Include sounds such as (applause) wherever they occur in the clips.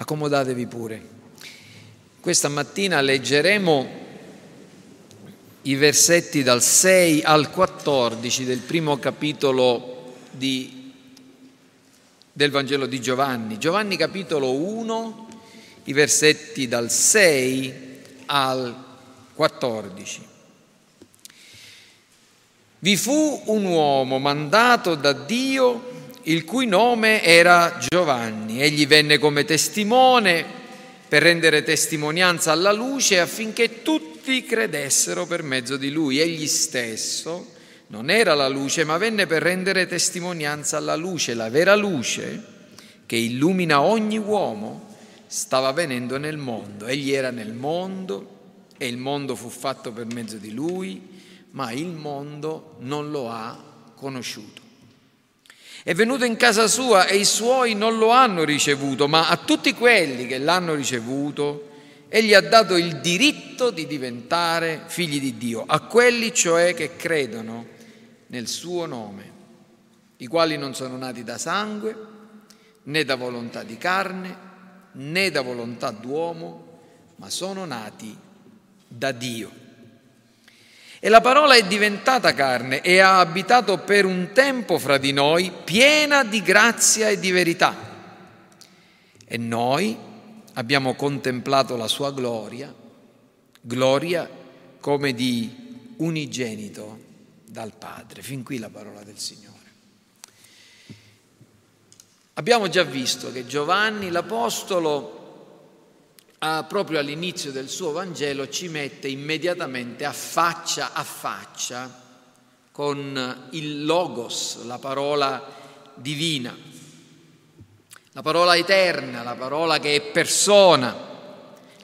Accomodatevi pure. Questa mattina leggeremo i versetti dal 6 al 14 del primo capitolo di, del Vangelo di Giovanni. Giovanni capitolo 1, i versetti dal 6 al 14. Vi fu un uomo mandato da Dio il cui nome era Giovanni. Egli venne come testimone per rendere testimonianza alla luce affinché tutti credessero per mezzo di lui. Egli stesso non era la luce, ma venne per rendere testimonianza alla luce. La vera luce che illumina ogni uomo stava venendo nel mondo. Egli era nel mondo e il mondo fu fatto per mezzo di lui, ma il mondo non lo ha conosciuto. È venuto in casa sua e i suoi non lo hanno ricevuto, ma a tutti quelli che l'hanno ricevuto, egli ha dato il diritto di diventare figli di Dio, a quelli cioè che credono nel suo nome, i quali non sono nati da sangue, né da volontà di carne, né da volontà d'uomo, ma sono nati da Dio. E la parola è diventata carne e ha abitato per un tempo fra di noi, piena di grazia e di verità. E noi abbiamo contemplato la sua gloria, gloria come di unigenito dal Padre. Fin qui la parola del Signore. Abbiamo già visto che Giovanni l'Apostolo ah, proprio all'inizio del suo Vangelo ci mette immediatamente a faccia a faccia con il Logos, la parola divina, la parola eterna, la parola che è persona,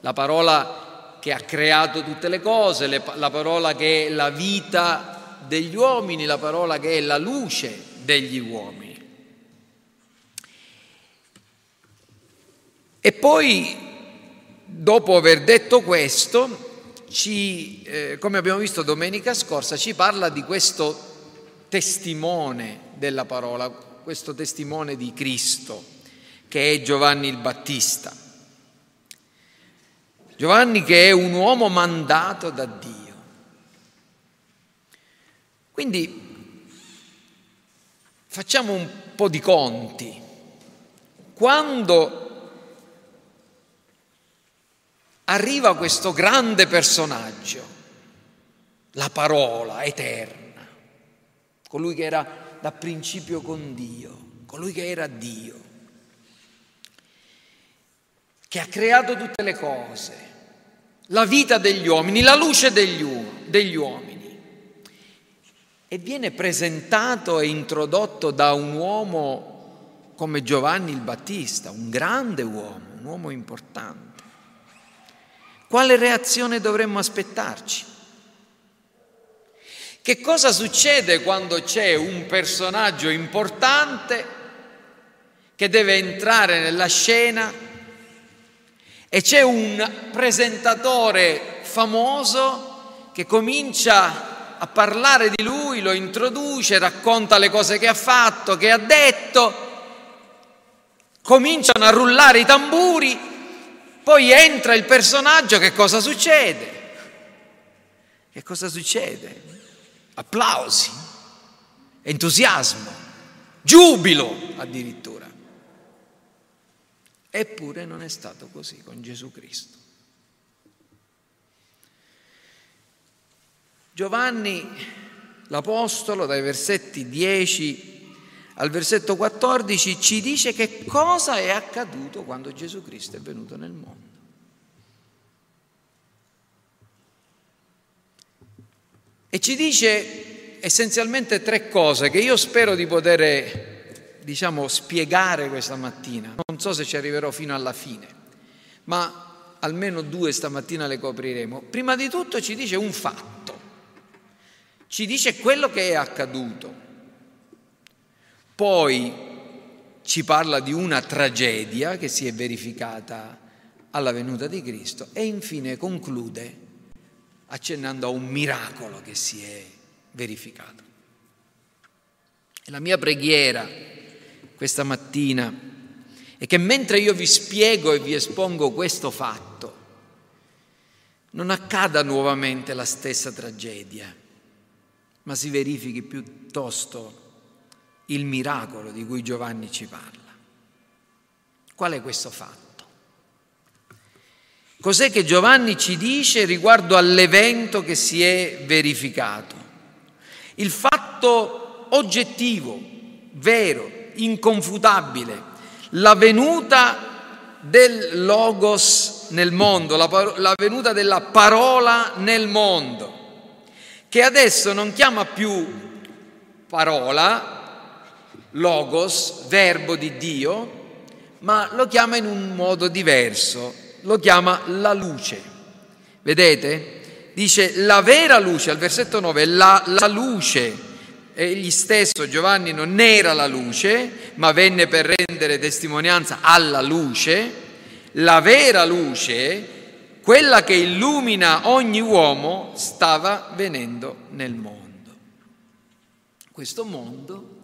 la parola che ha creato tutte le cose, la parola che è la vita degli uomini, la parola che è la luce degli uomini. E poi dopo aver detto questo, ci, eh, come abbiamo visto domenica scorsa, ci parla di questo testimone della parola, questo testimone di Cristo, che è Giovanni il Battista. Giovanni che è un uomo mandato da Dio. Quindi facciamo un po' di conti. Quando arriva questo grande personaggio, la parola eterna, colui che era da principio con Dio, colui che era Dio, che ha creato tutte le cose, la vita degli uomini, la luce degli, degli uomini. E viene presentato e introdotto da un uomo come Giovanni il Battista, un grande uomo, un uomo importante. Quale reazione dovremmo aspettarci? Che cosa succede quando c'è un personaggio importante che deve entrare nella scena e c'è un presentatore famoso che comincia a parlare di lui, lo introduce, racconta le cose che ha fatto, che ha detto, cominciano a rullare i tamburi poi entra il personaggio, che cosa succede? Che cosa succede? Applausi, entusiasmo, giubilo addirittura. Eppure non è stato così con Gesù Cristo. Giovanni l'Apostolo dai versetti 10 al versetto 14 ci dice che cosa è accaduto quando Gesù Cristo è venuto nel mondo. E ci dice essenzialmente tre cose che io spero di poter, diciamo, spiegare questa mattina. Non so se ci arriverò fino alla fine, ma almeno due stamattina le copriremo. Prima di tutto ci dice un fatto, ci dice quello che è accaduto. Poi ci parla di una tragedia che si è verificata alla venuta di Cristo e infine conclude accennando a un miracolo che si è verificato. E la mia preghiera questa mattina è che mentre io vi spiego e vi espongo questo fatto, non accada nuovamente la stessa tragedia, ma si verifichi piuttosto il miracolo di cui Giovanni ci parla. Qual è questo fatto? Cos'è che Giovanni ci dice riguardo all'evento che si è verificato? Il fatto oggettivo, vero, inconfutabile, la venuta del Logos nel mondo, la, la venuta della parola nel mondo, che adesso non chiama più parola, logos, verbo di Dio, ma lo chiama in un modo diverso, lo chiama la luce. Vedete? Dice la vera luce, al versetto 9, la, la luce. Egli stesso, Giovanni, non era la luce, ma venne per rendere testimonianza alla luce. La vera luce, quella che illumina ogni uomo, stava venendo nel mondo. Questo mondo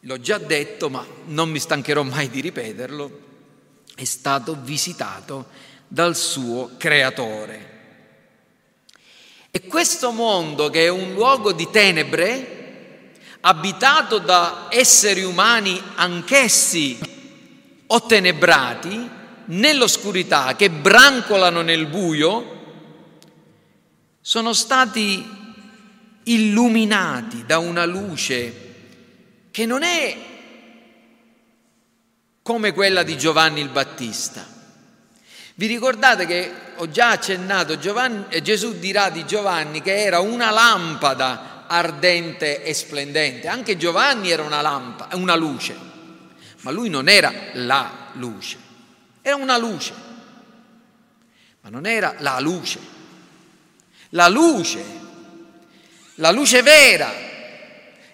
l'ho già detto, ma non mi stancherò mai di ripeterlo, è stato visitato dal suo creatore. E questo mondo, che è un luogo di tenebre, abitato da esseri umani anch'essi ottenebrati, nell'oscurità, che brancolano nel buio, sono stati illuminati da una luce che non è come quella di Giovanni il Battista. Vi ricordate che ho già accennato, Giovanni, eh, Gesù dirà di Giovanni che era una lampada ardente e splendente. Anche Giovanni era una lampada, una luce, ma lui non era la luce, era una luce, ma non era la luce. La luce, la luce vera,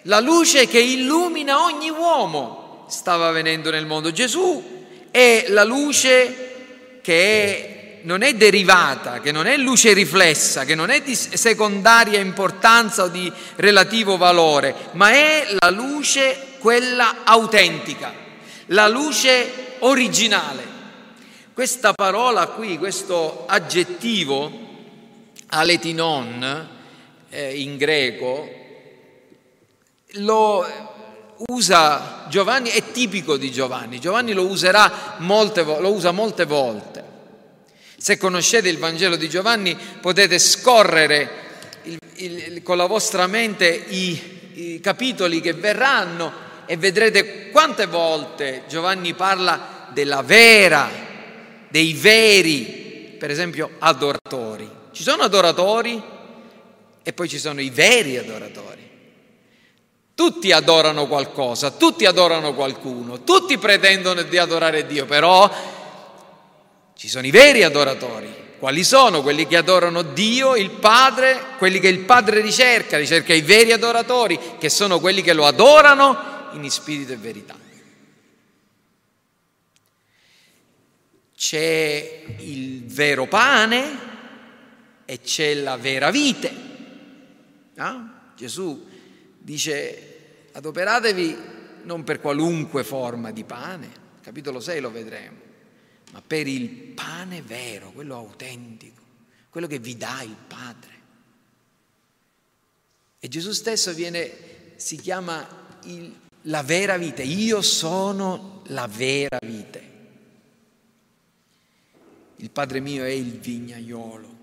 la luce che illumina ogni uomo stava venendo nel mondo. Gesù è la luce che è, non è derivata, che non è luce riflessa, che non è di secondaria importanza o di relativo valore, ma è la luce quella autentica, la luce originale. Questa parola qui, questo aggettivo, aletinon, eh, in greco, lo usa Giovanni, è tipico di Giovanni, Giovanni lo, userà molte, lo usa molte volte. Se conoscete il Vangelo di Giovanni potete scorrere il, il, con la vostra mente i, i capitoli che verranno e vedrete quante volte Giovanni parla della vera, dei veri, per esempio, adoratori. Ci sono adoratori e poi ci sono i veri adoratori. Tutti adorano qualcosa, tutti adorano qualcuno, tutti pretendono di adorare Dio, però ci sono i veri adoratori. Quali sono? Quelli che adorano Dio, il Padre, quelli che il Padre ricerca, ricerca i veri adoratori, che sono quelli che lo adorano in spirito e verità. C'è il vero pane e c'è la vera vite. No? Gesù dice Adoperatevi non per qualunque forma di pane, capitolo 6 lo vedremo, ma per il pane vero, quello autentico, quello che vi dà il Padre. E Gesù stesso viene, si chiama il, la vera vita, io sono la vera vita. Il Padre mio è il vignaiolo.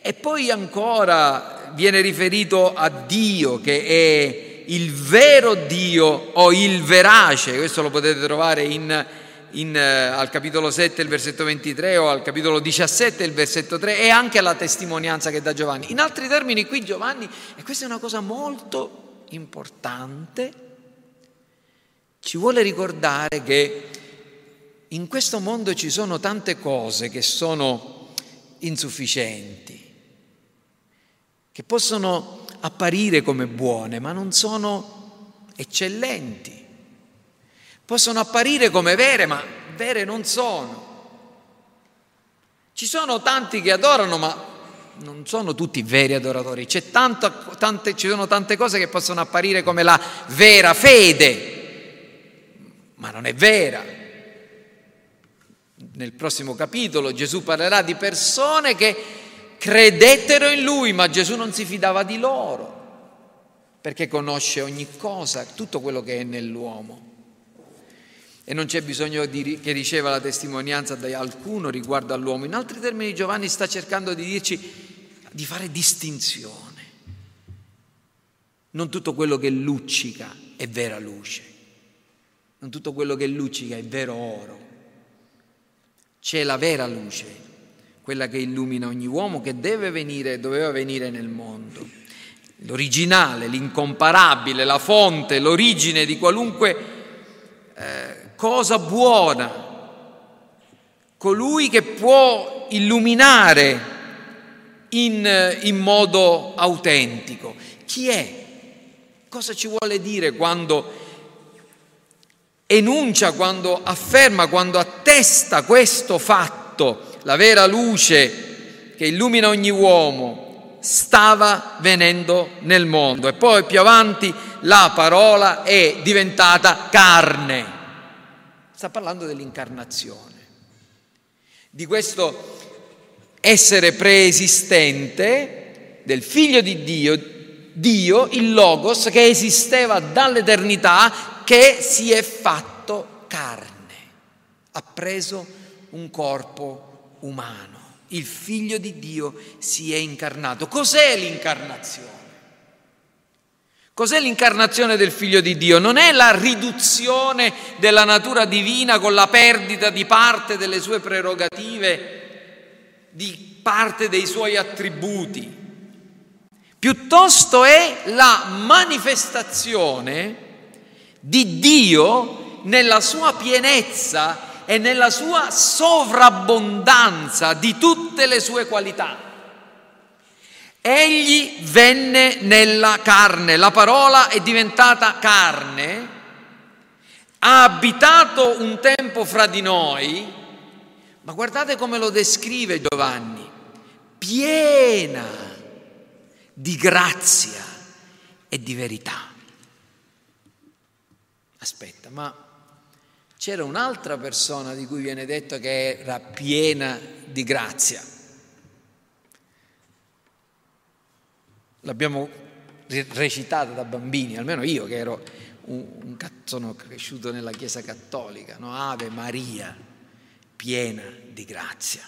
E, poi ancora viene riferito a Dio che è il vero Dio o il verace, questo lo potete trovare in, in, uh, al capitolo 7, il versetto 23 o al capitolo 17, il versetto 3 e anche la testimonianza che dà Giovanni. In altri termini qui Giovanni, e questa è una cosa molto importante, ci vuole ricordare che in questo mondo ci sono tante cose che sono insufficienti che possono apparire come buone, ma non sono eccellenti. Possono apparire come vere, ma vere non sono. Ci sono tanti che adorano, ma non sono tutti veri adoratori. Tanto, tante, ci sono tante cose che possono apparire come la vera fede, ma non è vera. Nel prossimo capitolo Gesù parlerà di persone che credettero in lui, ma Gesù non si fidava di loro, perché conosce ogni cosa, tutto quello che è nell'uomo. E non c'è bisogno di, che riceva la testimonianza da alcuno riguardo all'uomo. In altri termini Giovanni sta cercando di dirci di fare distinzione. Non tutto quello che luccica è vera luce, non tutto quello che luccica è vero oro. C'è la vera luce, quella che illumina ogni uomo che deve venire, doveva venire nel mondo. L'originale, l'incomparabile, la fonte, l'origine di qualunque eh, cosa buona, colui che può illuminare in, in modo autentico. Chi è? Cosa ci vuole dire quando enuncia, quando afferma, quando attesta questo fatto? La vera luce che illumina ogni uomo stava venendo nel mondo e poi più avanti la parola è diventata carne. Sta parlando dell'incarnazione, di questo essere preesistente del figlio di Dio, Dio, il Logos, che esisteva dall'eternità, che si è fatto carne, ha preso un corpo umano. Il figlio di Dio si è incarnato. Cos'è l'incarnazione? Cos'è l'incarnazione del figlio di Dio? Non è la riduzione della natura divina con la perdita di parte delle sue prerogative di parte dei suoi attributi, piuttosto è la manifestazione di Dio nella sua pienezza e nella sua sovrabbondanza di tutte le sue qualità. Egli venne nella carne, la parola è diventata carne, ha abitato un tempo fra di noi, ma guardate come lo descrive Giovanni, piena di grazia e di verità. Aspetta, ma c'era un'altra persona di cui viene detto che era piena di grazia. L'abbiamo recitata da bambini, almeno io che ero un, un, sono cresciuto nella Chiesa cattolica, no? Ave Maria piena di grazia.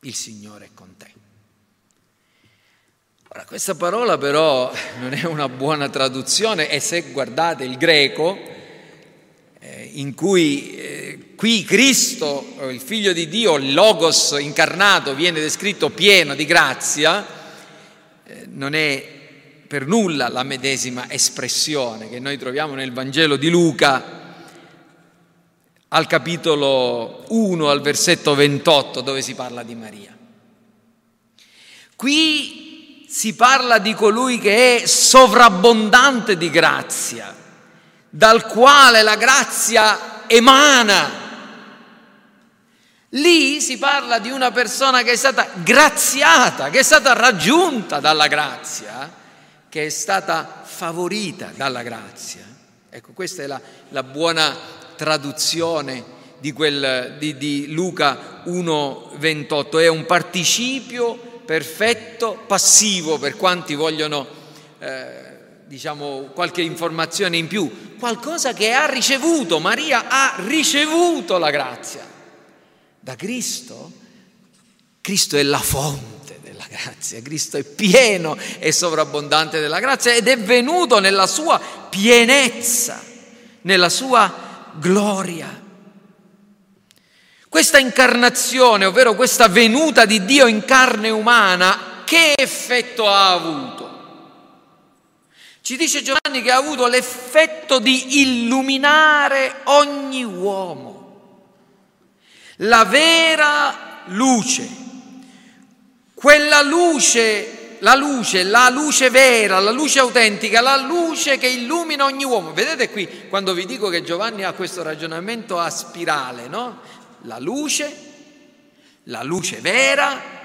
Il Signore è con te. Ora, questa parola però non è una buona traduzione e se guardate il greco, eh, in cui eh, qui Cristo, il figlio di Dio, il Logos incarnato, viene descritto pieno di grazia, eh, non è per nulla la medesima espressione che noi troviamo nel Vangelo di Luca al capitolo 1, al versetto 28, dove si parla di Maria. Qui si parla di colui che è sovrabbondante di grazia, dal quale la grazia emana. Lì si parla di una persona che è stata graziata, che è stata raggiunta dalla grazia, che è stata favorita dalla grazia. Ecco, questa è la, la buona traduzione di, quel, di, di Luca 1,28, è un participio perfetto passivo per quanti vogliono, eh, diciamo, qualche informazione in più, qualcosa che ha ricevuto, Maria ha ricevuto la grazia da Cristo. Cristo è la fonte della grazia, Cristo è pieno e sovrabbondante della grazia ed è venuto nella sua pienezza, nella sua gloria. Questa incarnazione, ovvero questa venuta di Dio in carne umana, che effetto ha avuto? Ci dice Giovanni che ha avuto l'effetto di illuminare ogni uomo. La vera luce, quella luce la luce, la luce vera, la luce autentica, la luce che illumina ogni uomo. Vedete qui quando vi dico che Giovanni ha questo ragionamento a spirale, no? La luce, la luce vera,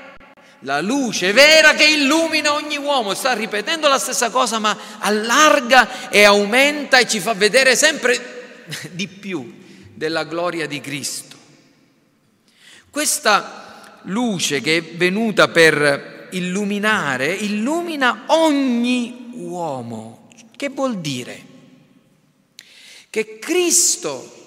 la luce vera che illumina ogni uomo. Sta ripetendo la stessa cosa ma allarga e aumenta e ci fa vedere sempre (laughs) di più della gloria di Cristo. Questa luce che è venuta per illuminare, illumina ogni uomo. Che vuol dire? Che Cristo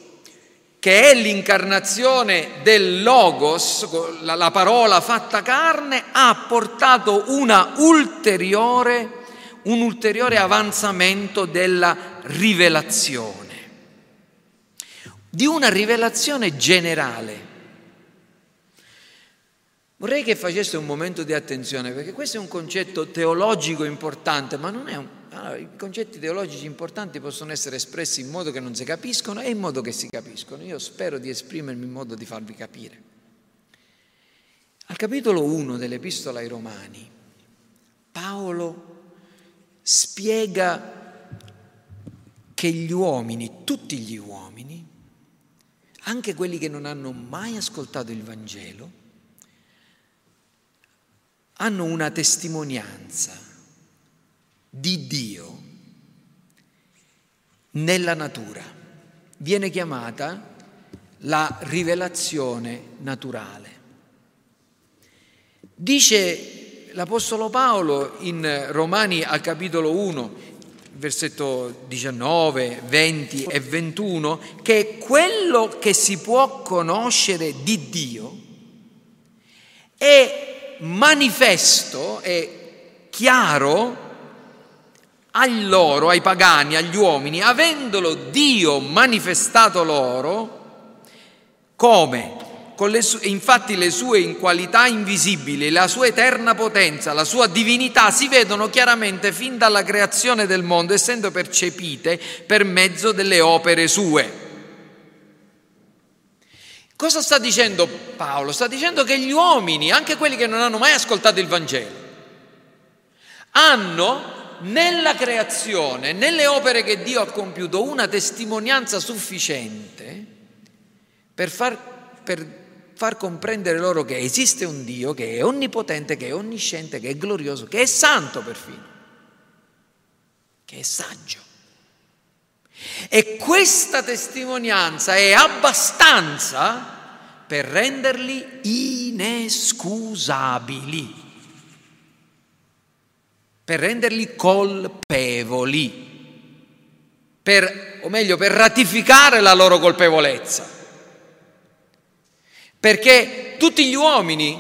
che è l'incarnazione del Logos, la, la parola fatta carne, ha portato ulteriore, un ulteriore avanzamento della rivelazione, di una rivelazione generale. Vorrei che faceste un momento di attenzione perché questo è un concetto teologico importante, ma non è un, allora, I concetti teologici importanti possono essere espressi in modo che non si capiscono e in modo che si capiscono. Io spero di esprimermi in modo di farvi capire. Al capitolo 1 dell'Epistola ai Romani, Paolo spiega che gli uomini, tutti gli uomini, anche quelli che non hanno mai ascoltato il Vangelo, hanno una testimonianza di Dio nella natura. Viene chiamata la rivelazione naturale. Dice l'Apostolo Paolo in Romani al capitolo 1, versetto 19, 20 e 21, che quello che si può conoscere di Dio è manifesto, è chiaro a loro, ai pagani, agli uomini, avendolo Dio manifestato loro, come? Le sue, infatti le sue qualità invisibili, la sua eterna potenza, la sua divinità si vedono chiaramente fin dalla creazione del mondo, essendo percepite per mezzo delle opere sue. Cosa sta dicendo Paolo? Sta dicendo che gli uomini, anche quelli che non hanno mai ascoltato il Vangelo, hanno nella creazione, nelle opere che Dio ha compiuto, una testimonianza sufficiente per far, per far comprendere loro che esiste un Dio che è onnipotente, che è onnisciente, che è glorioso, che è santo perfino, che è saggio. E questa testimonianza è abbastanza per renderli inescusabili per renderli colpevoli, per, o meglio, per ratificare la loro colpevolezza. Perché tutti gli uomini,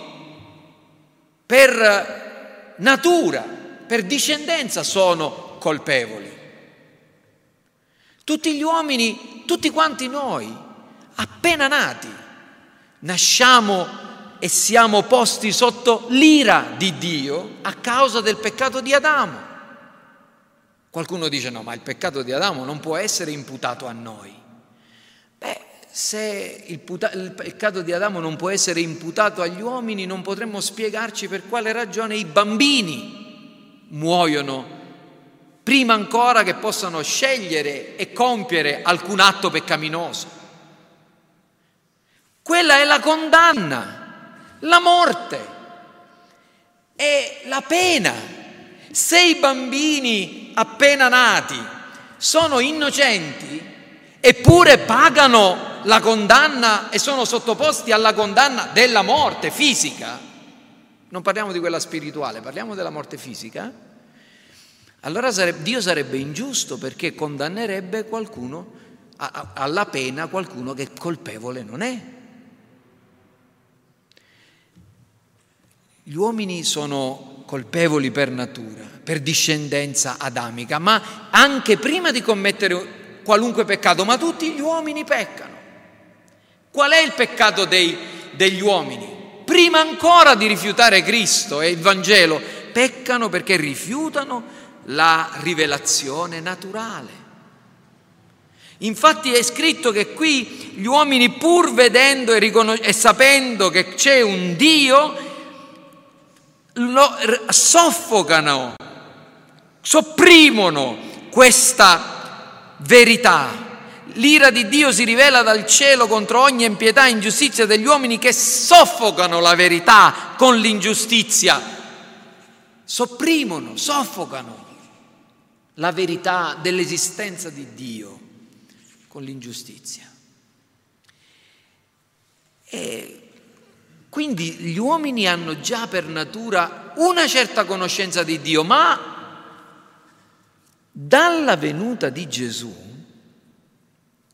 per natura, per discendenza, sono colpevoli. Tutti gli uomini, tutti quanti noi, appena nati, nasciamo e siamo posti sotto l'ira di Dio a causa del peccato di Adamo. Qualcuno dice no, ma il peccato di Adamo non può essere imputato a noi. Beh, se il, puta- il peccato di Adamo non può essere imputato agli uomini, non potremmo spiegarci per quale ragione i bambini muoiono prima ancora che possano scegliere e compiere alcun atto peccaminoso. Quella è la condanna la morte e la pena. Se i bambini appena nati sono innocenti, eppure pagano la condanna e sono sottoposti alla condanna della morte fisica, non parliamo di quella spirituale, parliamo della morte fisica, allora sarebbe, Dio sarebbe ingiusto perché condannerebbe qualcuno alla pena qualcuno che colpevole non è. Gli uomini sono colpevoli per natura, per discendenza adamica, ma anche prima di commettere qualunque peccato, ma tutti gli uomini peccano. Qual è il peccato dei, degli uomini? Prima ancora di rifiutare Cristo e il Vangelo, peccano perché rifiutano la rivelazione naturale. Infatti è scritto che qui gli uomini pur vedendo e, riconos- e sapendo che c'è un Dio, lo soffocano, sopprimono questa verità. L'ira di Dio si rivela dal cielo contro ogni impietà e ingiustizia degli uomini che soffocano la verità con l'ingiustizia. Sopprimono, soffocano la verità dell'esistenza di Dio con l'ingiustizia. E quindi gli uomini hanno già per natura una certa conoscenza di Dio, ma dalla venuta di Gesù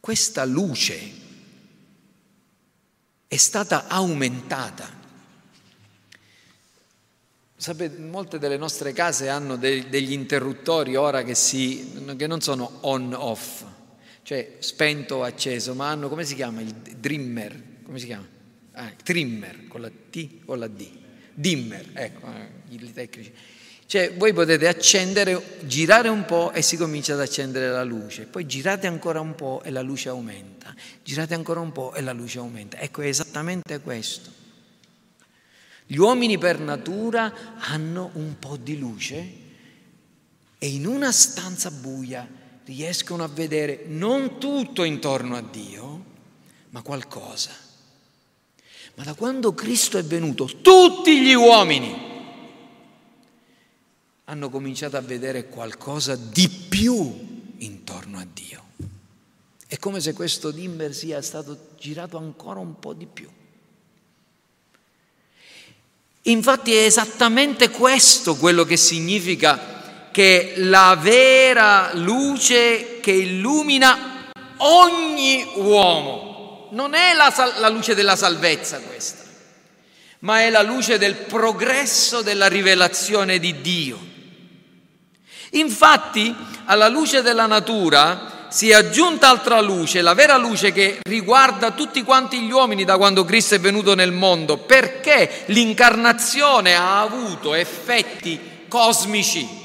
questa luce è stata aumentata. Sapete, molte delle nostre case hanno dei, degli interruttori ora che, si, che non sono on-off, cioè spento o acceso, ma hanno, come si chiama, il dimmer, come si chiama? Ah, trimmer, con la T o la D, dimmer, ecco, eh, i tecnici. Cioè voi potete accendere, girare un po' e si comincia ad accendere la luce, poi girate ancora un po' e la luce aumenta, girate ancora un po' e la luce aumenta. Ecco, è esattamente questo. Gli uomini per natura hanno un po' di luce e in una stanza buia riescono a vedere non tutto intorno a Dio, ma qualcosa. Ma da quando Cristo è venuto, tutti gli uomini hanno cominciato a vedere qualcosa di più intorno a Dio. È come se questo dimmer sia stato girato ancora un po' di più. Infatti è esattamente questo quello che significa che la vera luce che illumina ogni uomo, non è la, la luce della salvezza questa, ma è la luce del progresso della rivelazione di Dio. Infatti, alla luce della natura, si è aggiunta altra luce, la vera luce che riguarda tutti quanti gli uomini da quando Cristo è venuto nel mondo, perché l'incarnazione ha avuto effetti cosmici,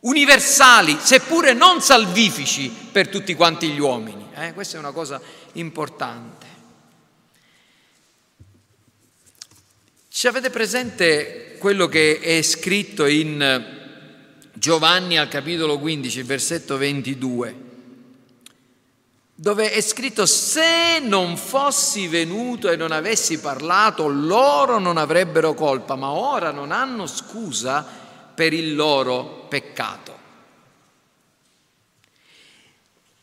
universali, seppure non salvifici per tutti quanti gli uomini. Eh? Questa è una cosa importante. Ci avete presente quello che è scritto in Giovanni al capitolo 15, versetto 22, dove è scritto se non fossi venuto e non avessi parlato, loro non avrebbero colpa, ma ora non hanno scusa per il loro peccato.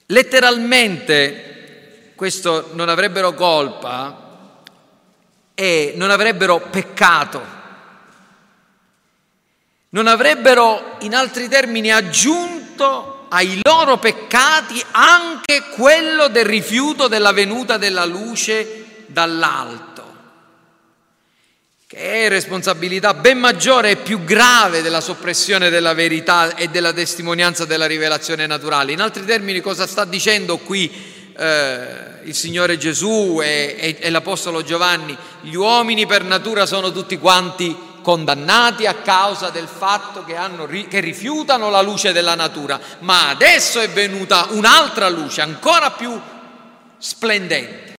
Letteralmente questo non avrebbero colpa e non avrebbero peccato non avrebbero in altri termini aggiunto ai loro peccati anche quello del rifiuto della venuta della luce dall'alto, che è responsabilità ben maggiore e più grave della soppressione della verità e della testimonianza della rivelazione naturale. In altri termini cosa sta dicendo qui eh, il Signore Gesù e, e, e l'Apostolo Giovanni? Gli uomini per natura sono tutti quanti condannati a causa del fatto che, hanno, che rifiutano la luce della natura, ma adesso è venuta un'altra luce ancora più splendente,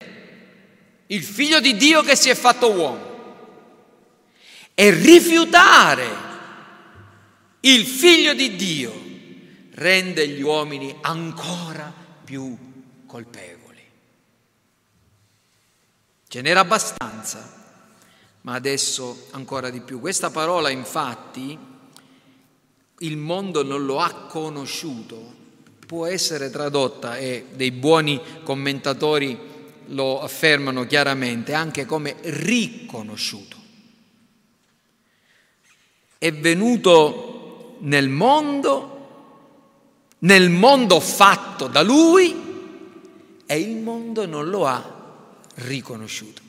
il figlio di Dio che si è fatto uomo. E rifiutare il figlio di Dio rende gli uomini ancora più colpevoli. Ce n'era abbastanza ma adesso ancora di più. Questa parola infatti il mondo non lo ha conosciuto, può essere tradotta e dei buoni commentatori lo affermano chiaramente anche come riconosciuto. È venuto nel mondo, nel mondo fatto da lui e il mondo non lo ha riconosciuto.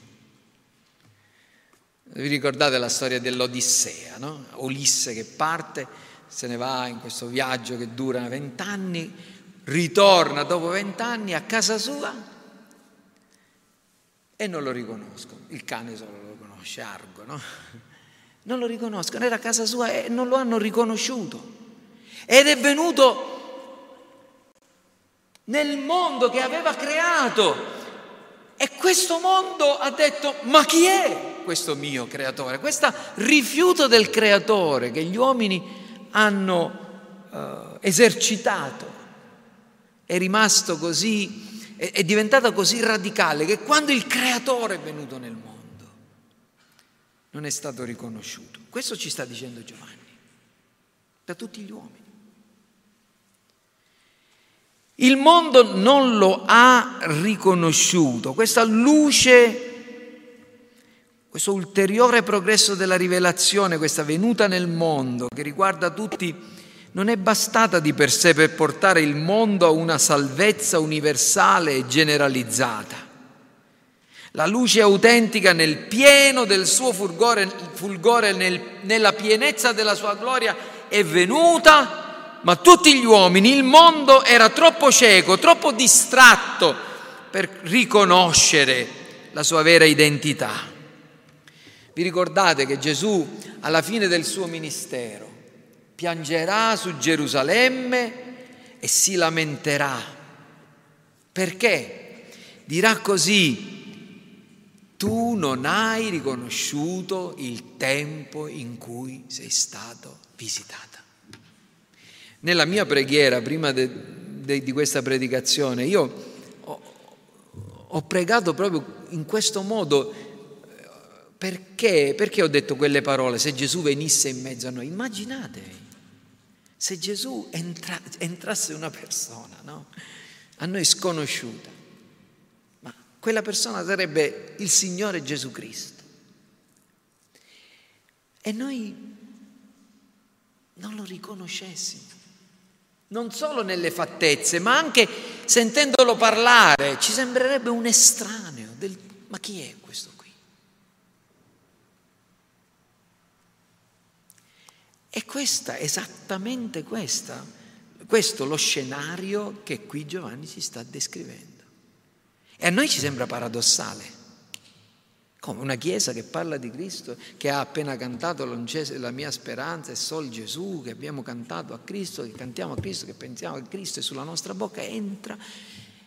Vi ricordate la storia dell'Odissea, no? Ulisse che parte, se ne va in questo viaggio che dura vent'anni, ritorna dopo vent'anni a casa sua e non lo riconoscono. Il cane solo lo conosce, Argo, no? Non lo riconoscono, era a casa sua e non lo hanno riconosciuto. Ed è venuto nel mondo che aveva creato. E questo mondo ha detto, ma chi è? questo mio creatore, questo rifiuto del creatore che gli uomini hanno uh, esercitato è rimasto così, è, è diventato così radicale che quando il creatore è venuto nel mondo non è stato riconosciuto. Questo ci sta dicendo Giovanni, da tutti gli uomini. Il mondo non lo ha riconosciuto, questa luce, questo ulteriore progresso della rivelazione, questa venuta nel mondo che riguarda tutti, non è bastata di per sé per portare il mondo a una salvezza universale e generalizzata. La luce autentica nel pieno del suo fulgore, fulgore nel, nella pienezza della sua gloria è venuta, ma tutti gli uomini, il mondo era troppo cieco, troppo distratto per riconoscere la sua vera identità. Vi ricordate che Gesù alla fine del suo ministero piangerà su Gerusalemme e si lamenterà. Perché? Dirà così, tu non hai riconosciuto il tempo in cui sei stato visitata. Nella mia preghiera, prima de, de, di questa predicazione, io ho, ho pregato proprio in questo modo perché, perché ho detto quelle parole? Se Gesù venisse in mezzo a noi, immaginatevi, se Gesù entra, entrasse una persona, no? a noi sconosciuta, quella persona sarebbe il Signore Gesù Cristo. E noi non lo riconoscessimo, non solo nelle fattezze, ma anche sentendolo parlare, ci sembrerebbe un estraneo. Del, ma chi è questo qui? E questa, esattamente questa, questo lo scenario che qui Giovanni ci sta descrivendo. E a noi ci sembra paradossale. Come una chiesa che parla di Cristo, che ha appena cantato la mia speranza è sol Gesù, che abbiamo cantato a Cristo, che cantiamo a Cristo, che pensiamo a Cristo e sulla nostra bocca entra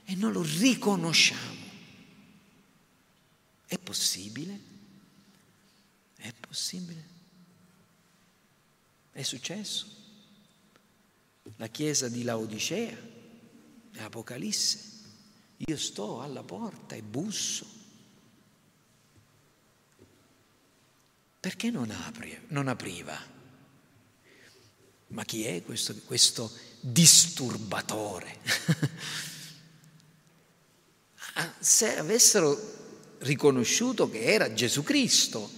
e non lo riconosciamo. È possibile? È possibile? È successo? La chiesa di Laodicea, l'Apocalisse, io sto alla porta e busso. Perché non, apri, non apriva? Ma chi è questo, questo disturbatore? (laughs) Ah, se avessero riconosciuto che era Gesù Cristo,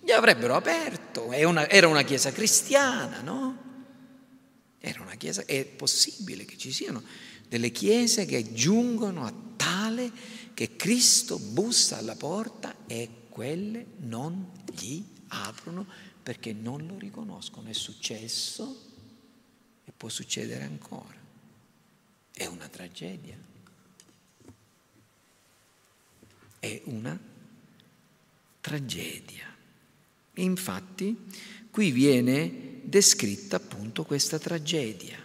gli avrebbero aperto. Era una chiesa cristiana, no? Era una chiesa, è possibile che ci siano delle chiese che giungono a tale che Cristo bussa alla porta e quelle non gli aprono perché non lo riconoscono. È successo e può succedere ancora. È una tragedia. È una tragedia. Infatti, qui viene descritta appunto questa tragedia.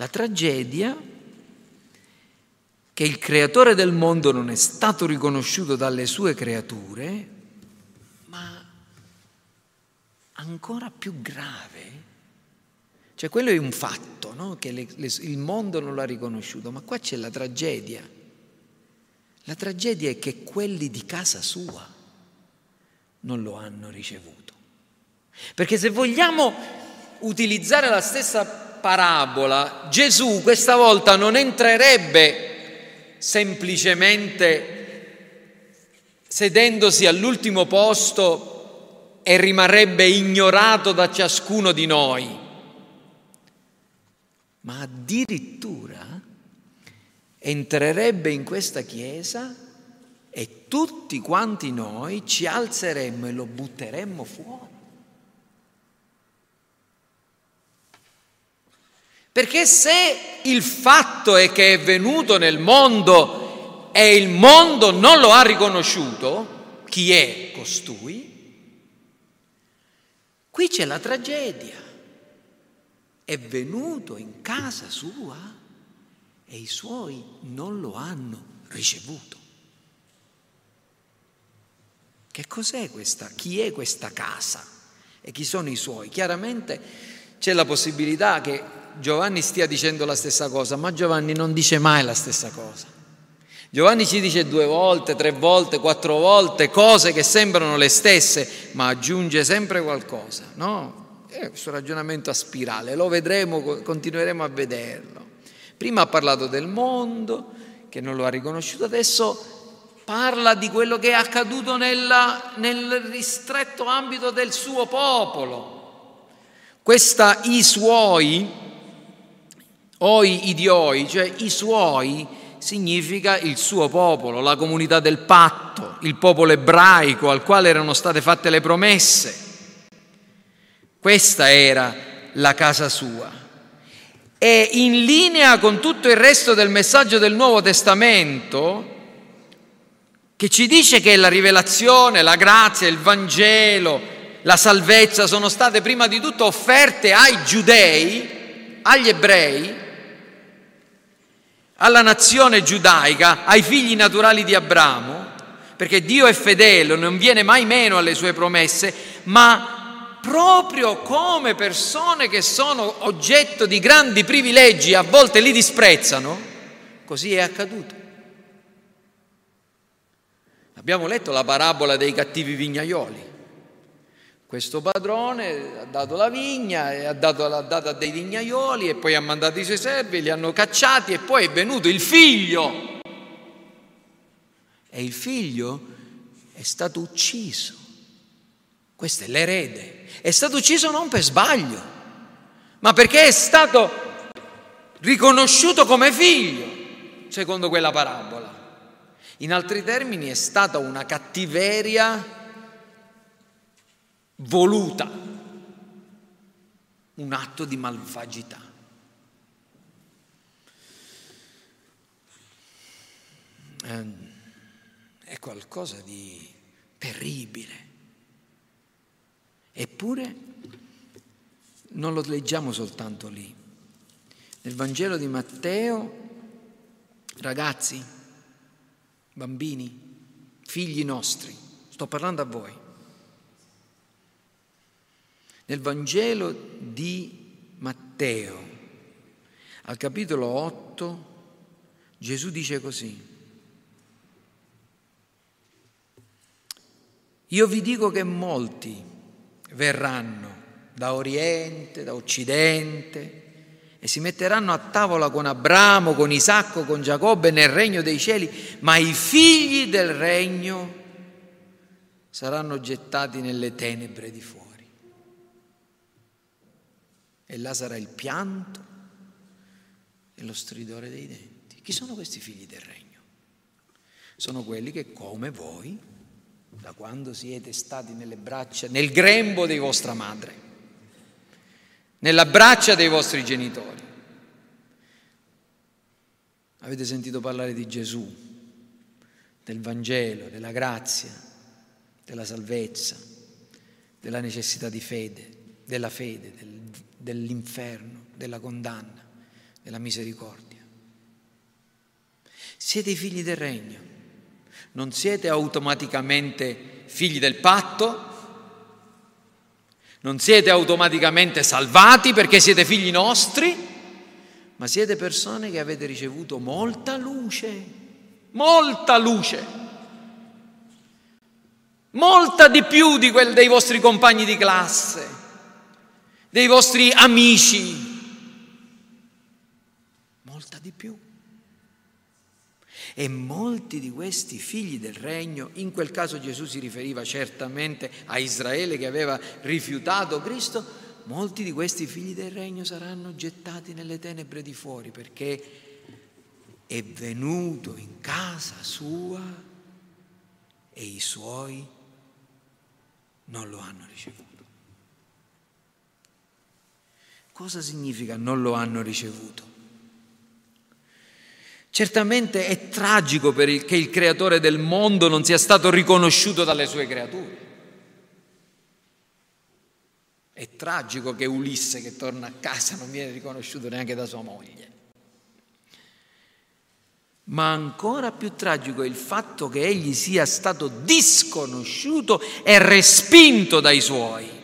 La tragedia che il creatore del mondo non è stato riconosciuto dalle sue creature, ma ancora più grave, cioè quello è un fatto, no? che le, le, il mondo non l'ha riconosciuto, ma qua c'è la tragedia. La tragedia è che quelli di casa sua non lo hanno ricevuto. Perché se vogliamo utilizzare la stessa parabola Gesù questa volta non entrerebbe semplicemente sedendosi all'ultimo posto e rimarrebbe ignorato da ciascuno di noi, ma addirittura entrerebbe in questa chiesa e tutti quanti noi ci alzeremmo e lo butteremmo fuori. Perché se il fatto è che è venuto nel mondo e il mondo non lo ha riconosciuto, chi è costui? Qui c'è la tragedia. È venuto in casa sua e i suoi non lo hanno ricevuto. Che cos'è questa? Chi è questa casa? E chi sono i suoi? Chiaramente c'è la possibilità che Giovanni stia dicendo la stessa cosa, ma Giovanni non dice mai la stessa cosa. Giovanni ci dice due volte, tre volte, quattro volte cose che sembrano le stesse, ma aggiunge sempre qualcosa, no? È questo ragionamento a spirale, lo vedremo, continueremo a vederlo. Prima ha parlato del mondo, che non lo ha riconosciuto, adesso parla di quello che è accaduto nella, nel ristretto ambito del suo popolo. Questa i suoi, oi idioi, cioè i suoi, significa il suo popolo, la comunità del patto, il popolo ebraico al quale erano state fatte le promesse. Questa era la casa sua. E in linea con tutto il resto del messaggio del Nuovo Testamento, che ci dice che la rivelazione, la grazia, il Vangelo, la salvezza sono state prima di tutto offerte ai giudei, agli ebrei, alla nazione giudaica, ai figli naturali di Abramo, perché Dio è fedele, non viene mai meno alle sue promesse, ma proprio come persone che sono oggetto di grandi privilegi, a volte li disprezzano, così è accaduto. Abbiamo letto la parabola dei cattivi vignaioli. Questo padrone ha dato la vigna e ha dato, l'ha data a dei vignaioli e poi ha mandato i suoi servi, li hanno cacciati e poi è venuto il figlio. E il figlio è stato ucciso. Questo è l'erede. È stato ucciso non per sbaglio, ma perché è stato riconosciuto come figlio, secondo quella parabola. In altri termini è stata una cattiveria voluta, un atto di malvagità. Ehm, è qualcosa di terribile. Eppure non lo leggiamo soltanto lì. Nel Vangelo di Matteo, ragazzi, bambini, figli nostri, sto parlando a voi, nel Vangelo di Matteo, al capitolo 8, Gesù dice così. Io vi dico che molti verranno da Oriente, da Occidente e si metteranno a tavola con Abramo, con Isacco, con Giacobbe nel regno dei cieli, ma i figli del regno saranno gettati nelle tenebre di fuoco e là sarà il pianto e lo stridore dei denti. Chi sono questi figli del regno? Sono quelli che come voi, da quando siete stati nelle braccia, nel grembo di vostra madre, nella braccia dei vostri genitori, avete sentito parlare di Gesù, del Vangelo, della grazia, della salvezza, della necessità di fede, della fede, del dell'inferno, della condanna, della misericordia. Siete i figli del regno, non siete automaticamente figli del patto, non siete automaticamente salvati perché siete figli nostri, ma siete persone che avete ricevuto molta luce, molta luce, molta di più di quella dei vostri compagni di classe dei vostri amici, molta di più. E molti di questi figli del regno, in quel caso Gesù si riferiva certamente a Israele che aveva rifiutato Cristo, molti di questi figli del regno saranno gettati nelle tenebre di fuori perché è venuto in casa sua e i suoi non lo hanno ricevuto. Cosa significa non lo hanno ricevuto? Certamente è tragico il, che il creatore del mondo non sia stato riconosciuto dalle sue creature. È tragico che Ulisse che torna a casa non viene riconosciuto neanche da sua moglie. Ma ancora più tragico è il fatto che egli sia stato disconosciuto e respinto dai suoi.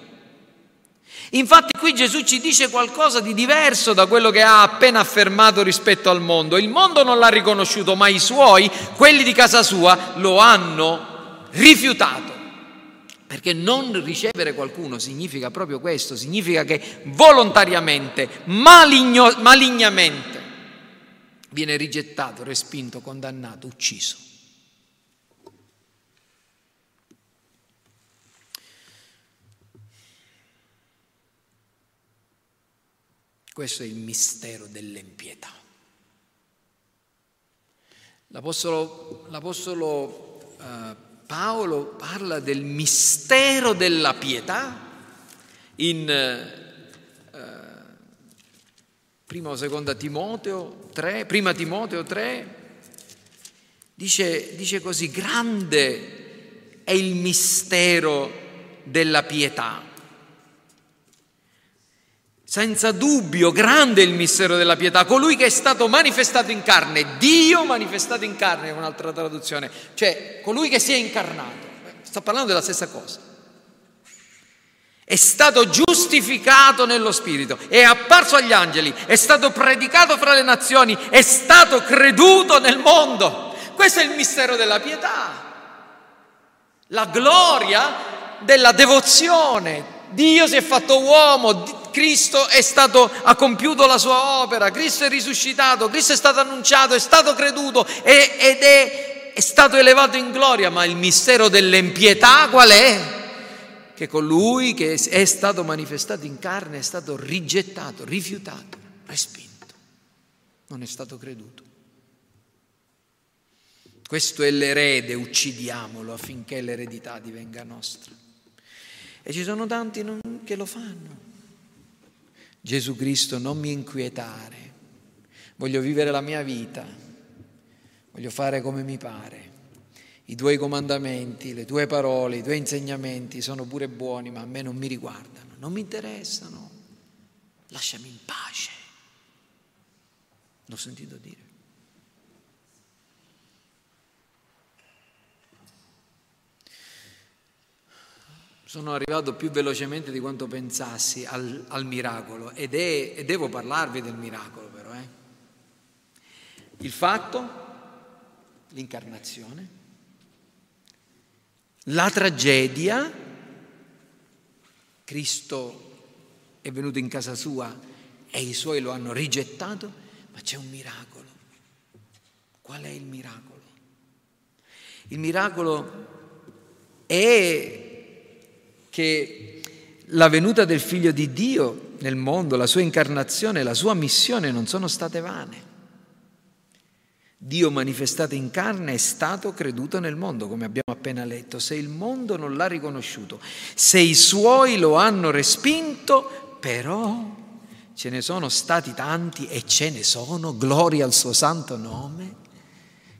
Infatti qui Gesù ci dice qualcosa di diverso da quello che ha appena affermato rispetto al mondo. Il mondo non l'ha riconosciuto, ma i suoi, quelli di casa sua, lo hanno rifiutato. Perché non ricevere qualcuno significa proprio questo, significa che volontariamente, maligno, malignamente, viene rigettato, respinto, condannato, ucciso. Questo è il mistero dell'empietà. L'Apostolo, l'Apostolo eh, Paolo parla del mistero della pietà in eh, prima o seconda Timoteo 3, prima Timoteo 3, dice, dice così, grande è il mistero della pietà. Senza dubbio, grande il mistero della pietà, colui che è stato manifestato in carne, Dio manifestato in carne, è un'altra traduzione, cioè colui che si è incarnato, sta parlando della stessa cosa. È stato giustificato nello Spirito, è apparso agli angeli, è stato predicato fra le nazioni, è stato creduto nel mondo. Questo è il mistero della pietà, la gloria della devozione. Dio si è fatto uomo, Cristo è stato, ha compiuto la sua opera, Cristo è risuscitato, Cristo è stato annunciato, è stato creduto è, ed è, è stato elevato in gloria, ma il mistero dell'empietà qual è? Che colui che è stato manifestato in carne è stato rigettato, rifiutato, respinto, non è stato creduto. Questo è l'erede, uccidiamolo affinché l'eredità divenga nostra. E ci sono tanti che lo fanno. Gesù Cristo, non mi inquietare, voglio vivere la mia vita, voglio fare come mi pare. I tuoi comandamenti, le tue parole, i tuoi insegnamenti sono pure buoni, ma a me non mi riguardano, non mi interessano. Lasciami in pace. L'ho sentito dire. Sono arrivato più velocemente di quanto pensassi al, al miracolo ed è, e devo parlarvi del miracolo però. Eh. Il fatto, l'incarnazione, la tragedia, Cristo è venuto in casa sua e i suoi lo hanno rigettato, ma c'è un miracolo. Qual è il miracolo? Il miracolo è che la venuta del Figlio di Dio nel mondo, la sua incarnazione, la sua missione non sono state vane. Dio manifestato in carne è stato creduto nel mondo, come abbiamo appena letto. Se il mondo non l'ha riconosciuto, se i suoi lo hanno respinto, però ce ne sono stati tanti e ce ne sono, gloria al suo santo nome,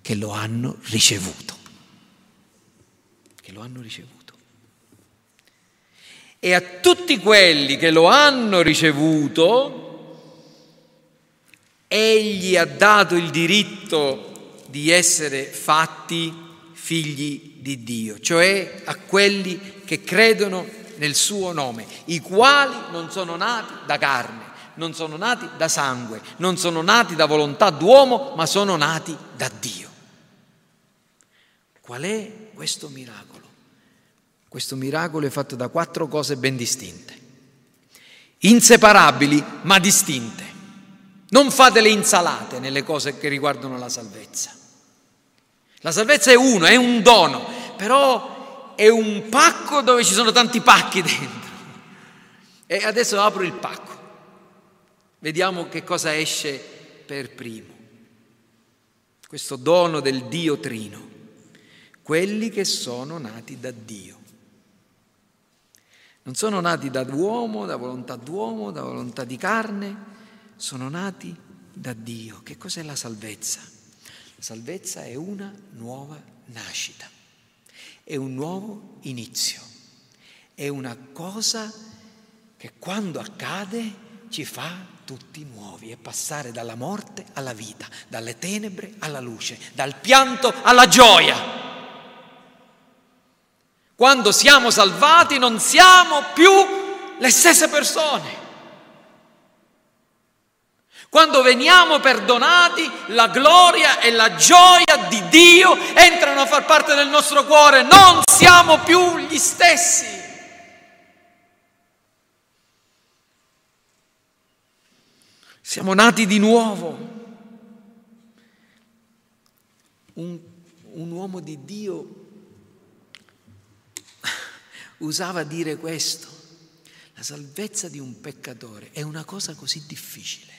che lo hanno ricevuto. Che lo hanno ricevuto e a tutti quelli che lo hanno ricevuto, egli ha dato il diritto di essere fatti figli di Dio, cioè a quelli che credono nel suo nome, i quali non sono nati da carne, non sono nati da sangue, non sono nati da volontà d'uomo, ma sono nati da Dio. Qual è questo miracolo? Questo miracolo è fatto da quattro cose ben distinte, inseparabili ma distinte. Non fate le insalate nelle cose che riguardano la salvezza. La salvezza è uno, è un dono, però è un pacco dove ci sono tanti pacchi dentro. E adesso apro il pacco. Vediamo che cosa esce per primo. Questo dono del Dio Trino. Quelli che sono nati da Dio. Non sono nati da uomo, da volontà d'uomo, da volontà di carne, sono nati da Dio. Che cos'è la salvezza? La salvezza è una nuova nascita, è un nuovo inizio, è una cosa che quando accade ci fa tutti nuovi e passare dalla morte alla vita, dalle tenebre alla luce, dal pianto alla gioia. Quando siamo salvati non siamo più le stesse persone. Quando veniamo perdonati, la gloria e la gioia di Dio entrano a far parte del nostro cuore, non siamo più gli stessi. Siamo nati di nuovo. un, un uomo di Dio usava dire questo. La salvezza di un peccatore è una cosa così difficile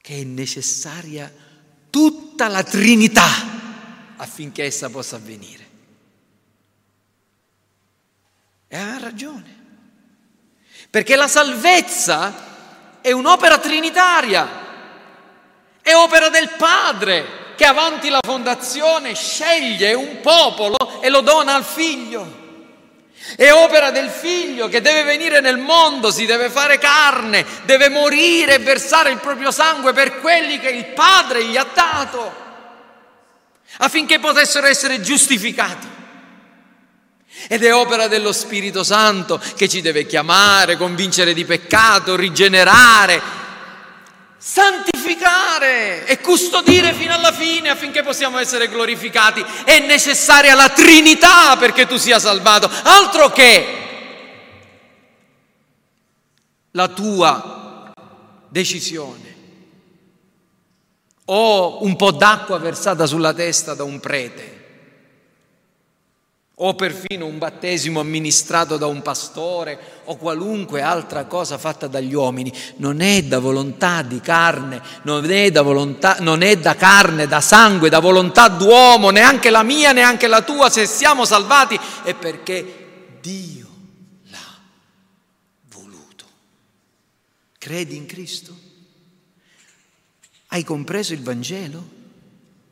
che è necessaria tutta la Trinità affinché essa possa avvenire. E ha ragione. Perché la salvezza è un'opera trinitaria, è opera del Padre che avanti la fondazione sceglie un popolo e lo dona al figlio. È opera del figlio che deve venire nel mondo, si deve fare carne, deve morire e versare il proprio sangue per quelli che il Padre gli ha dato, affinché potessero essere giustificati. Ed è opera dello Spirito Santo che ci deve chiamare, convincere di peccato, rigenerare, santificare e custodire fino alla fine affinché possiamo essere glorificati. È necessaria la Trinità perché tu sia salvato, altro che la tua decisione. O un po' d'acqua versata sulla testa da un prete o perfino un battesimo amministrato da un pastore o qualunque altra cosa fatta dagli uomini, non è da volontà di carne, non è da, volontà, non è da carne, da sangue, da volontà d'uomo, neanche la mia, neanche la tua, se siamo salvati è perché Dio l'ha voluto. Credi in Cristo? Hai compreso il Vangelo?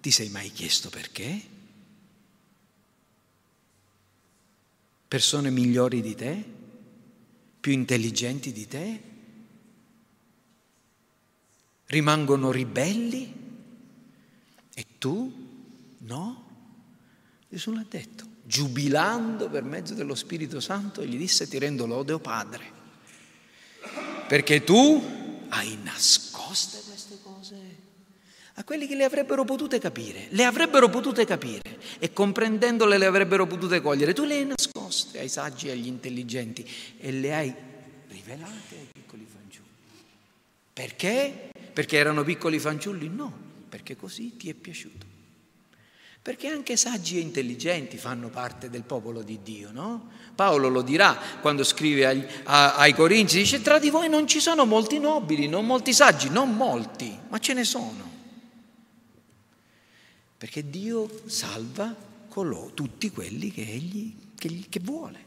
Ti sei mai chiesto perché? Persone migliori di te, più intelligenti di te, rimangono ribelli e tu no? Gesù l'ha detto, giubilando per mezzo dello Spirito Santo, gli disse ti rendo lode, o Padre, perché tu hai nascoste a quelli che le avrebbero potute capire, le avrebbero potute capire e comprendendole le avrebbero potute cogliere. Tu le hai nascoste ai saggi e agli intelligenti e le hai rivelate ai piccoli fanciulli. Perché? Perché erano piccoli fanciulli? No, perché così ti è piaciuto. Perché anche saggi e intelligenti fanno parte del popolo di Dio, no? Paolo lo dirà quando scrive ai, a, ai Corinzi, dice tra di voi non ci sono molti nobili, non molti saggi, non molti, ma ce ne sono. Perché Dio salva coloro, tutti quelli che Egli che, che vuole,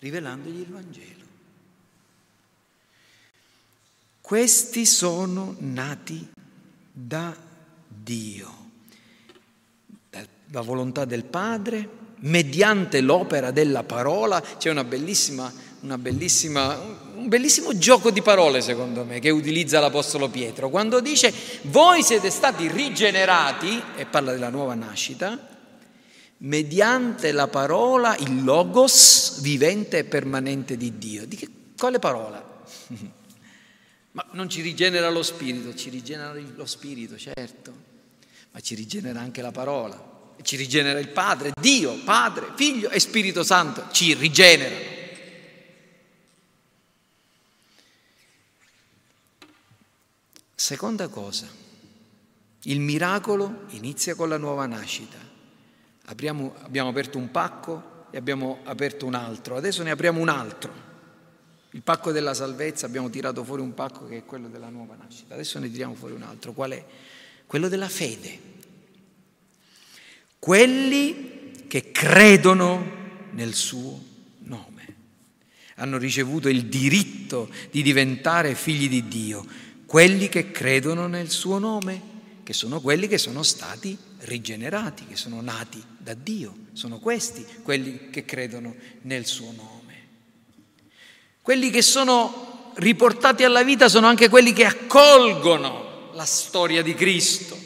rivelandogli il Vangelo. Questi sono nati da Dio, la volontà del Padre, mediante l'opera della parola. C'è una bellissima, una bellissima un bellissimo gioco di parole, secondo me, che utilizza l'Apostolo Pietro, quando dice voi siete stati rigenerati, e parla della nuova nascita, mediante la parola, il logos vivente e permanente di Dio. Di che, quale parola? (laughs) ma non ci rigenera lo spirito, ci rigenera lo spirito, certo, ma ci rigenera anche la parola, ci rigenera il Padre, Dio, Padre, Figlio e Spirito Santo, ci rigenerano. Seconda cosa, il miracolo inizia con la nuova nascita. Apriamo, abbiamo aperto un pacco e abbiamo aperto un altro, adesso ne apriamo un altro. Il pacco della salvezza, abbiamo tirato fuori un pacco che è quello della nuova nascita, adesso ne tiriamo fuori un altro. Qual è? Quello della fede. Quelli che credono nel suo nome hanno ricevuto il diritto di diventare figli di Dio quelli che credono nel suo nome, che sono quelli che sono stati rigenerati, che sono nati da Dio. Sono questi quelli che credono nel suo nome. Quelli che sono riportati alla vita sono anche quelli che accolgono la storia di Cristo,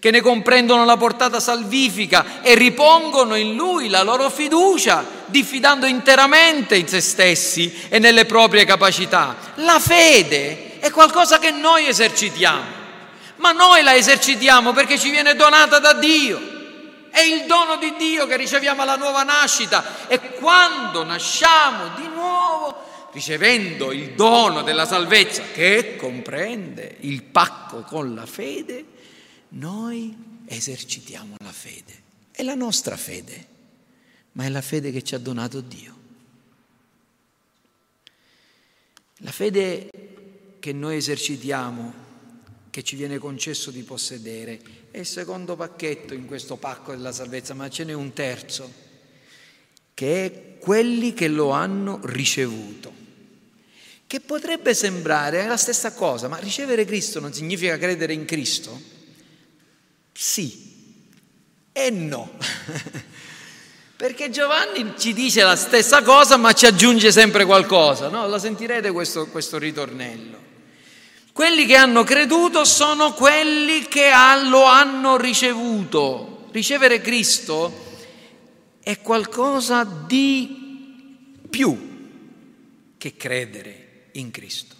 che ne comprendono la portata salvifica e ripongono in Lui la loro fiducia, diffidando interamente in se stessi e nelle proprie capacità. La fede è qualcosa che noi esercitiamo, ma noi la esercitiamo perché ci viene donata da Dio. È il dono di Dio che riceviamo alla nuova nascita e quando nasciamo di nuovo, ricevendo il dono della salvezza che comprende il pacco con la fede, noi esercitiamo la fede. È la nostra fede, ma è la fede che ci ha donato Dio. La fede che noi esercitiamo, che ci viene concesso di possedere, è il secondo pacchetto in questo pacco della salvezza, ma ce n'è un terzo, che è quelli che lo hanno ricevuto. Che potrebbe sembrare la stessa cosa, ma ricevere Cristo non significa credere in Cristo? Sì e no. (laughs) Perché Giovanni ci dice la stessa cosa ma ci aggiunge sempre qualcosa, no? La sentirete questo, questo ritornello. Quelli che hanno creduto sono quelli che lo hanno ricevuto. Ricevere Cristo è qualcosa di più che credere in Cristo.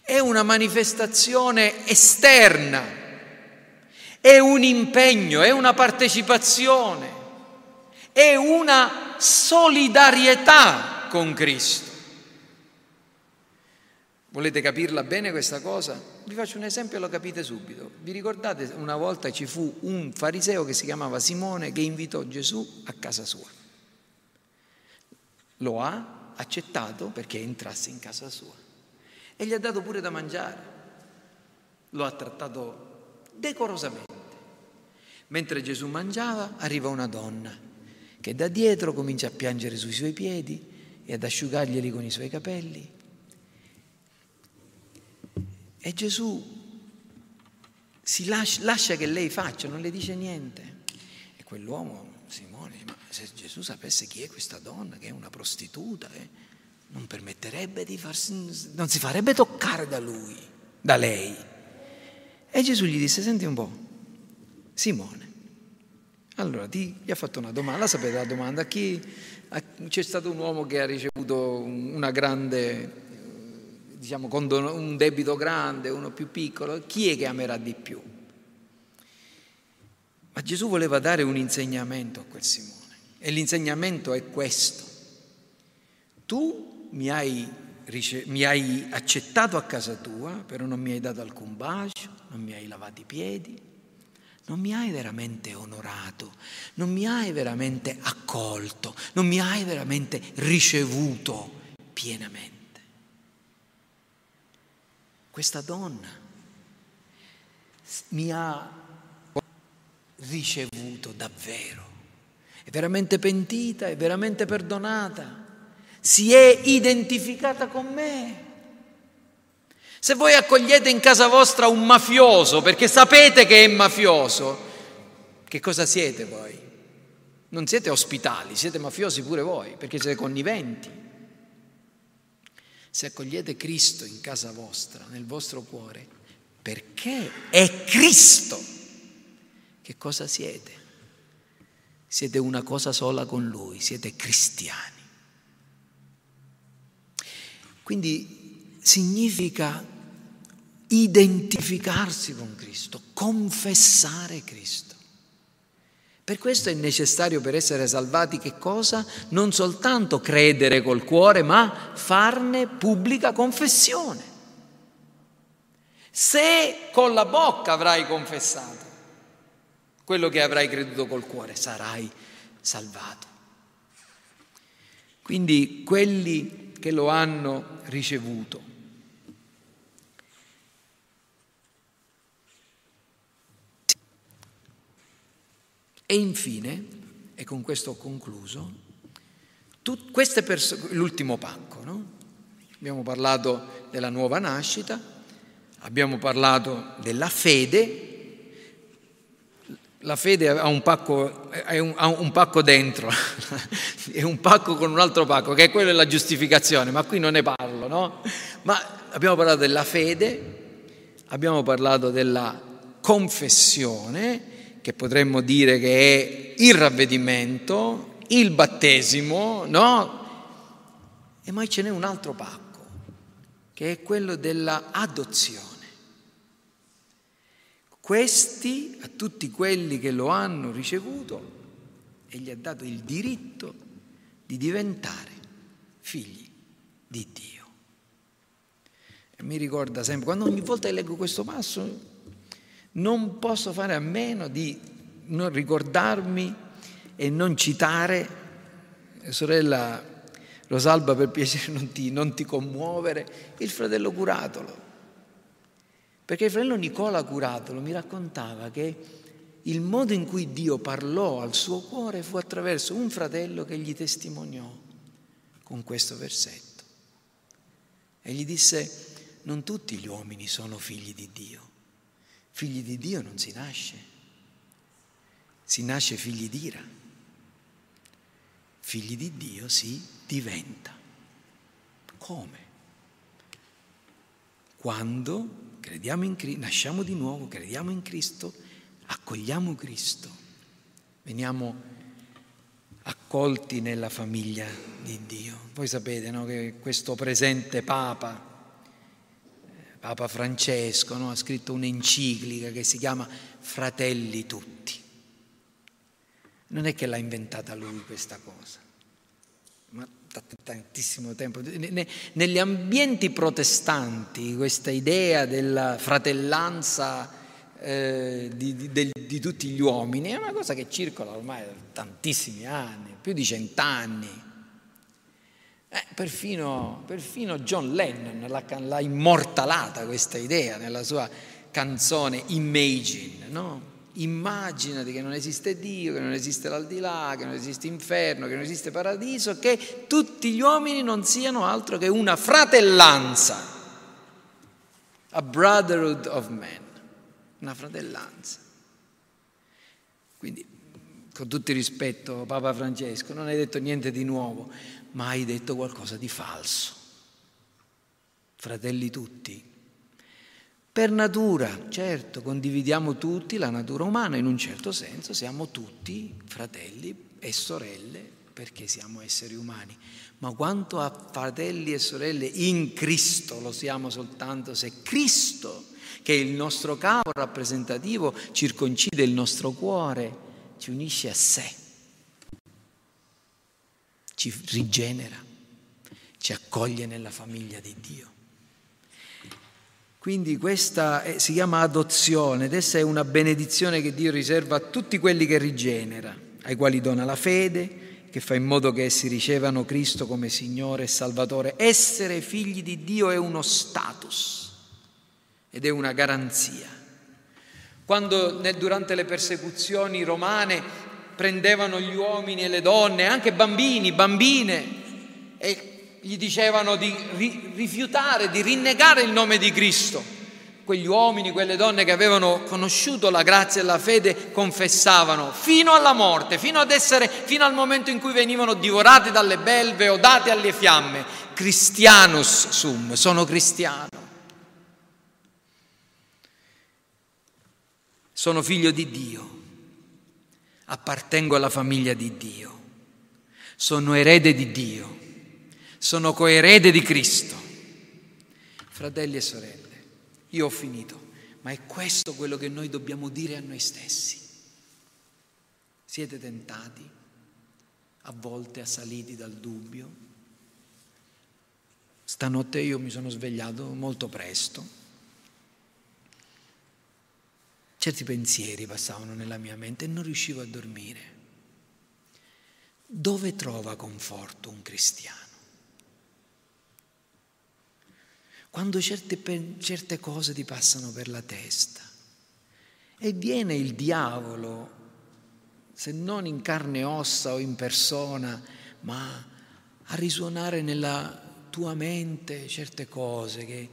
È una manifestazione esterna, è un impegno, è una partecipazione è una solidarietà con Cristo. Volete capirla bene questa cosa? Vi faccio un esempio e lo capite subito. Vi ricordate una volta ci fu un fariseo che si chiamava Simone che invitò Gesù a casa sua. Lo ha accettato perché entrasse in casa sua e gli ha dato pure da mangiare. Lo ha trattato decorosamente. Mentre Gesù mangiava arriva una donna che da dietro comincia a piangere sui suoi piedi e ad asciugarglieli con i suoi capelli. E Gesù si lascia, lascia che lei faccia, non le dice niente. E quell'uomo, Simone, dice, ma se Gesù sapesse chi è questa donna, che è una prostituta, eh, non permetterebbe di farsi, non si farebbe toccare da lui, da lei. E Gesù gli disse, senti un po', Simone, allora ti, gli ha fatto una domanda, sapete la domanda? Chi, c'è stato un uomo che ha ricevuto una grande, diciamo, un debito grande, uno più piccolo, chi è che amerà di più? Ma Gesù voleva dare un insegnamento a quel Simone e l'insegnamento è questo. Tu mi hai, mi hai accettato a casa tua, però non mi hai dato alcun bacio, non mi hai lavato i piedi, non mi hai veramente onorato, non mi hai veramente accolto, non mi hai veramente ricevuto pienamente. Questa donna mi ha ricevuto davvero, è veramente pentita, è veramente perdonata, si è identificata con me. Se voi accogliete in casa vostra un mafioso perché sapete che è mafioso, che cosa siete voi? Non siete ospitali, siete mafiosi pure voi perché siete conniventi. Se accogliete Cristo in casa vostra, nel vostro cuore, perché è Cristo, che cosa siete? Siete una cosa sola con Lui, siete cristiani. Quindi significa identificarsi con Cristo, confessare Cristo. Per questo è necessario per essere salvati che cosa? Non soltanto credere col cuore, ma farne pubblica confessione. Se con la bocca avrai confessato quello che avrai creduto col cuore, sarai salvato. Quindi quelli che lo hanno ricevuto E infine, e con questo ho concluso, perso- l'ultimo pacco, no? abbiamo parlato della nuova nascita, abbiamo parlato della fede, la fede ha un pacco, un, ha un pacco dentro, (laughs) è un pacco con un altro pacco, che è quello della giustificazione, ma qui non ne parlo, no? Ma abbiamo parlato della fede, abbiamo parlato della confessione, che potremmo dire che è il ravvedimento, il battesimo, no? E poi ce n'è un altro pacco, che è quello della adozione. Questi, a tutti quelli che lo hanno ricevuto, egli ha dato il diritto di diventare figli di Dio. E mi ricorda sempre, quando ogni volta che leggo questo passo, non posso fare a meno di non ricordarmi e non citare, sorella Rosalba per piacere (laughs) non ti, non ti commuovere, il fratello Curatolo. Perché il fratello Nicola Curatolo mi raccontava che il modo in cui Dio parlò al suo cuore fu attraverso un fratello che gli testimoniò con questo versetto. E gli disse, non tutti gli uomini sono figli di Dio. Figli di Dio non si nasce, si nasce figli d'ira. Figli di Dio si diventa. Come? Quando crediamo in Cristo, nasciamo di nuovo, crediamo in Cristo, accogliamo Cristo, veniamo accolti nella famiglia di Dio. Voi sapete no, che questo presente Papa, Papa Francesco, no, ha scritto un'enciclica che si chiama Fratelli tutti. Non è che l'ha inventata lui questa cosa, ma da tantissimo tempo. Negli ambienti protestanti questa idea della fratellanza eh, di, di, di, tutti gli uomini è una cosa che circola ormai da tantissimi anni, più di cent'anni. Eh, perfino, perfino, John Lennon l'ha, l'ha, immortalata questa idea nella sua canzone Imagine, no? Immaginati che non esiste Dio, che non esiste l'aldilà, che non esiste inferno, che non esiste paradiso, che tutti gli uomini non siano altro che una fratellanza, a brotherhood of men una fratellanza. Quindi, con tutto il rispetto, Papa Francesco, non hai detto niente di nuovo, ma hai detto qualcosa di falso. Fratelli tutti. Per natura, certo, condividiamo tutti la natura umana, in un certo senso siamo tutti fratelli e sorelle perché siamo esseri umani, ma quanto a fratelli e sorelle in Cristo lo siamo soltanto se Cristo che il nostro capo rappresentativo circoncide il nostro cuore, ci unisce a sé, ci rigenera, ci accoglie nella famiglia di Dio. Quindi questa è, si chiama adozione ed essa è una benedizione che Dio riserva a tutti quelli che rigenera, ai quali dona la fede, che fa in modo che essi ricevano Cristo come Signore e Salvatore. Essere figli di Dio è uno status ed è una garanzia. Quando durante le persecuzioni romane prendevano gli uomini e le donne, anche bambini, bambine, e gli dicevano di rifiutare, di rinnegare il nome di Cristo. Quegli uomini, quelle donne che avevano conosciuto la grazia e la fede confessavano fino alla morte, fino ad essere, fino al momento in cui venivano divorati dalle belve o dati alle fiamme. Christianus sum, sono cristiano. Sono figlio di Dio, appartengo alla famiglia di Dio, sono erede di Dio, sono coerede di Cristo. Fratelli e sorelle, io ho finito, ma è questo quello che noi dobbiamo dire a noi stessi. Siete tentati, a volte assaliti dal dubbio? Stanotte io mi sono svegliato molto presto Certi pensieri passavano nella mia mente e non riuscivo a dormire. Dove trova conforto un cristiano? Quando certe, certe cose ti passano per la testa e viene il diavolo, se non in carne e ossa o in persona, ma a risuonare nella tua mente certe cose che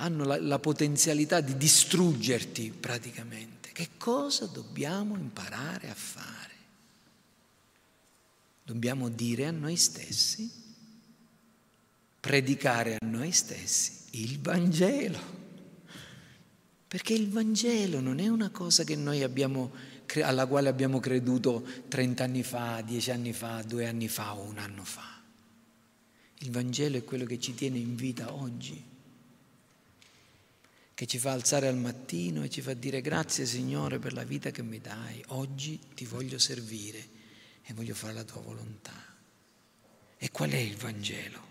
hanno la, la potenzialità di distruggerti praticamente. Che cosa dobbiamo imparare a fare? Dobbiamo dire a noi stessi, predicare a noi stessi il Vangelo. Perché il Vangelo non è una cosa abbiamo, alla quale abbiamo creduto 30 anni fa, 10 anni fa, due anni fa o un anno fa. Il Vangelo è quello che ci tiene in vita oggi che ci fa alzare al mattino e ci fa dire grazie Signore per la vita che mi dai, oggi ti voglio servire e voglio fare la tua volontà. E qual è il Vangelo?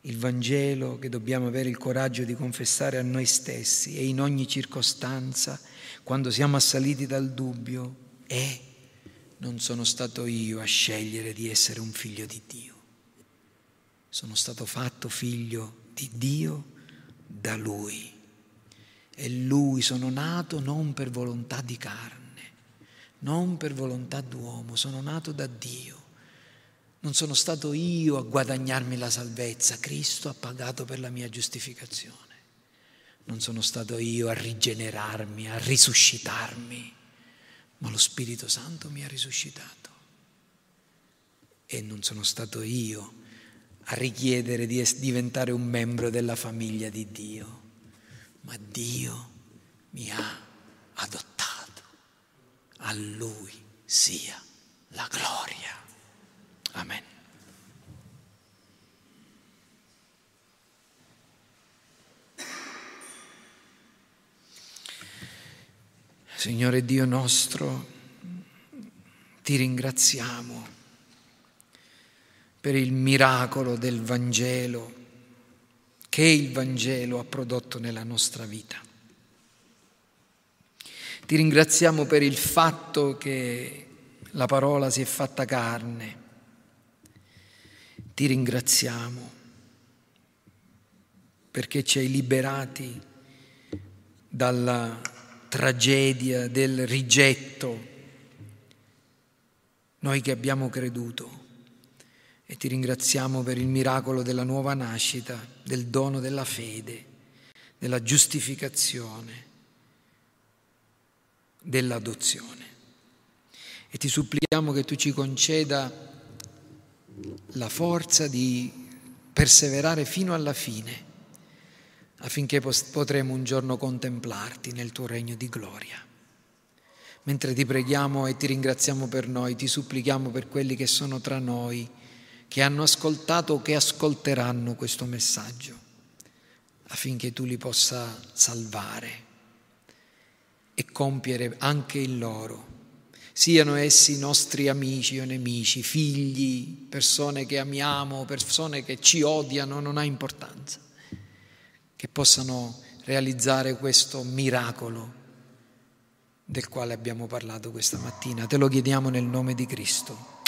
Il Vangelo che dobbiamo avere il coraggio di confessare a noi stessi e in ogni circostanza, quando siamo assaliti dal dubbio, è non sono stato io a scegliere di essere un figlio di Dio. Sono stato fatto figlio di Dio da Lui. E Lui sono nato non per volontà di carne, non per volontà d'uomo, sono nato da Dio. Non sono stato io a guadagnarmi la salvezza, Cristo ha pagato per la mia giustificazione. Non sono stato io a rigenerarmi, a risuscitarmi ma lo Spirito Santo mi ha risuscitato. E non sono stato io a richiedere di diventare un membro della famiglia di Dio, ma Dio mi ha adottato. A Lui sia la gloria. Amen. Signore Dio nostro, ti ringraziamo per il miracolo del Vangelo che il Vangelo ha prodotto nella nostra vita. Ti ringraziamo per il fatto che la parola si è fatta carne. Ti ringraziamo perché ci hai liberati dalla tragedia del rigetto, noi che abbiamo creduto. E ti ringraziamo per il miracolo della nuova nascita, del dono della fede, della giustificazione, dell'adozione. E ti suppliamo che tu ci conceda la forza di perseverare fino alla fine affinché potremo un giorno contemplarti nel tuo regno di gloria. Mentre ti preghiamo e ti ringraziamo per noi, ti supplichiamo per quelli che sono tra noi, che hanno ascoltato o che ascolteranno questo messaggio, affinché tu li possa salvare e compiere anche in loro, siano essi nostri amici o nemici, figli, persone che amiamo, persone che ci odiano, non ha importanza che possano realizzare questo miracolo del quale abbiamo parlato questa mattina. Te lo chiediamo nel nome di Cristo.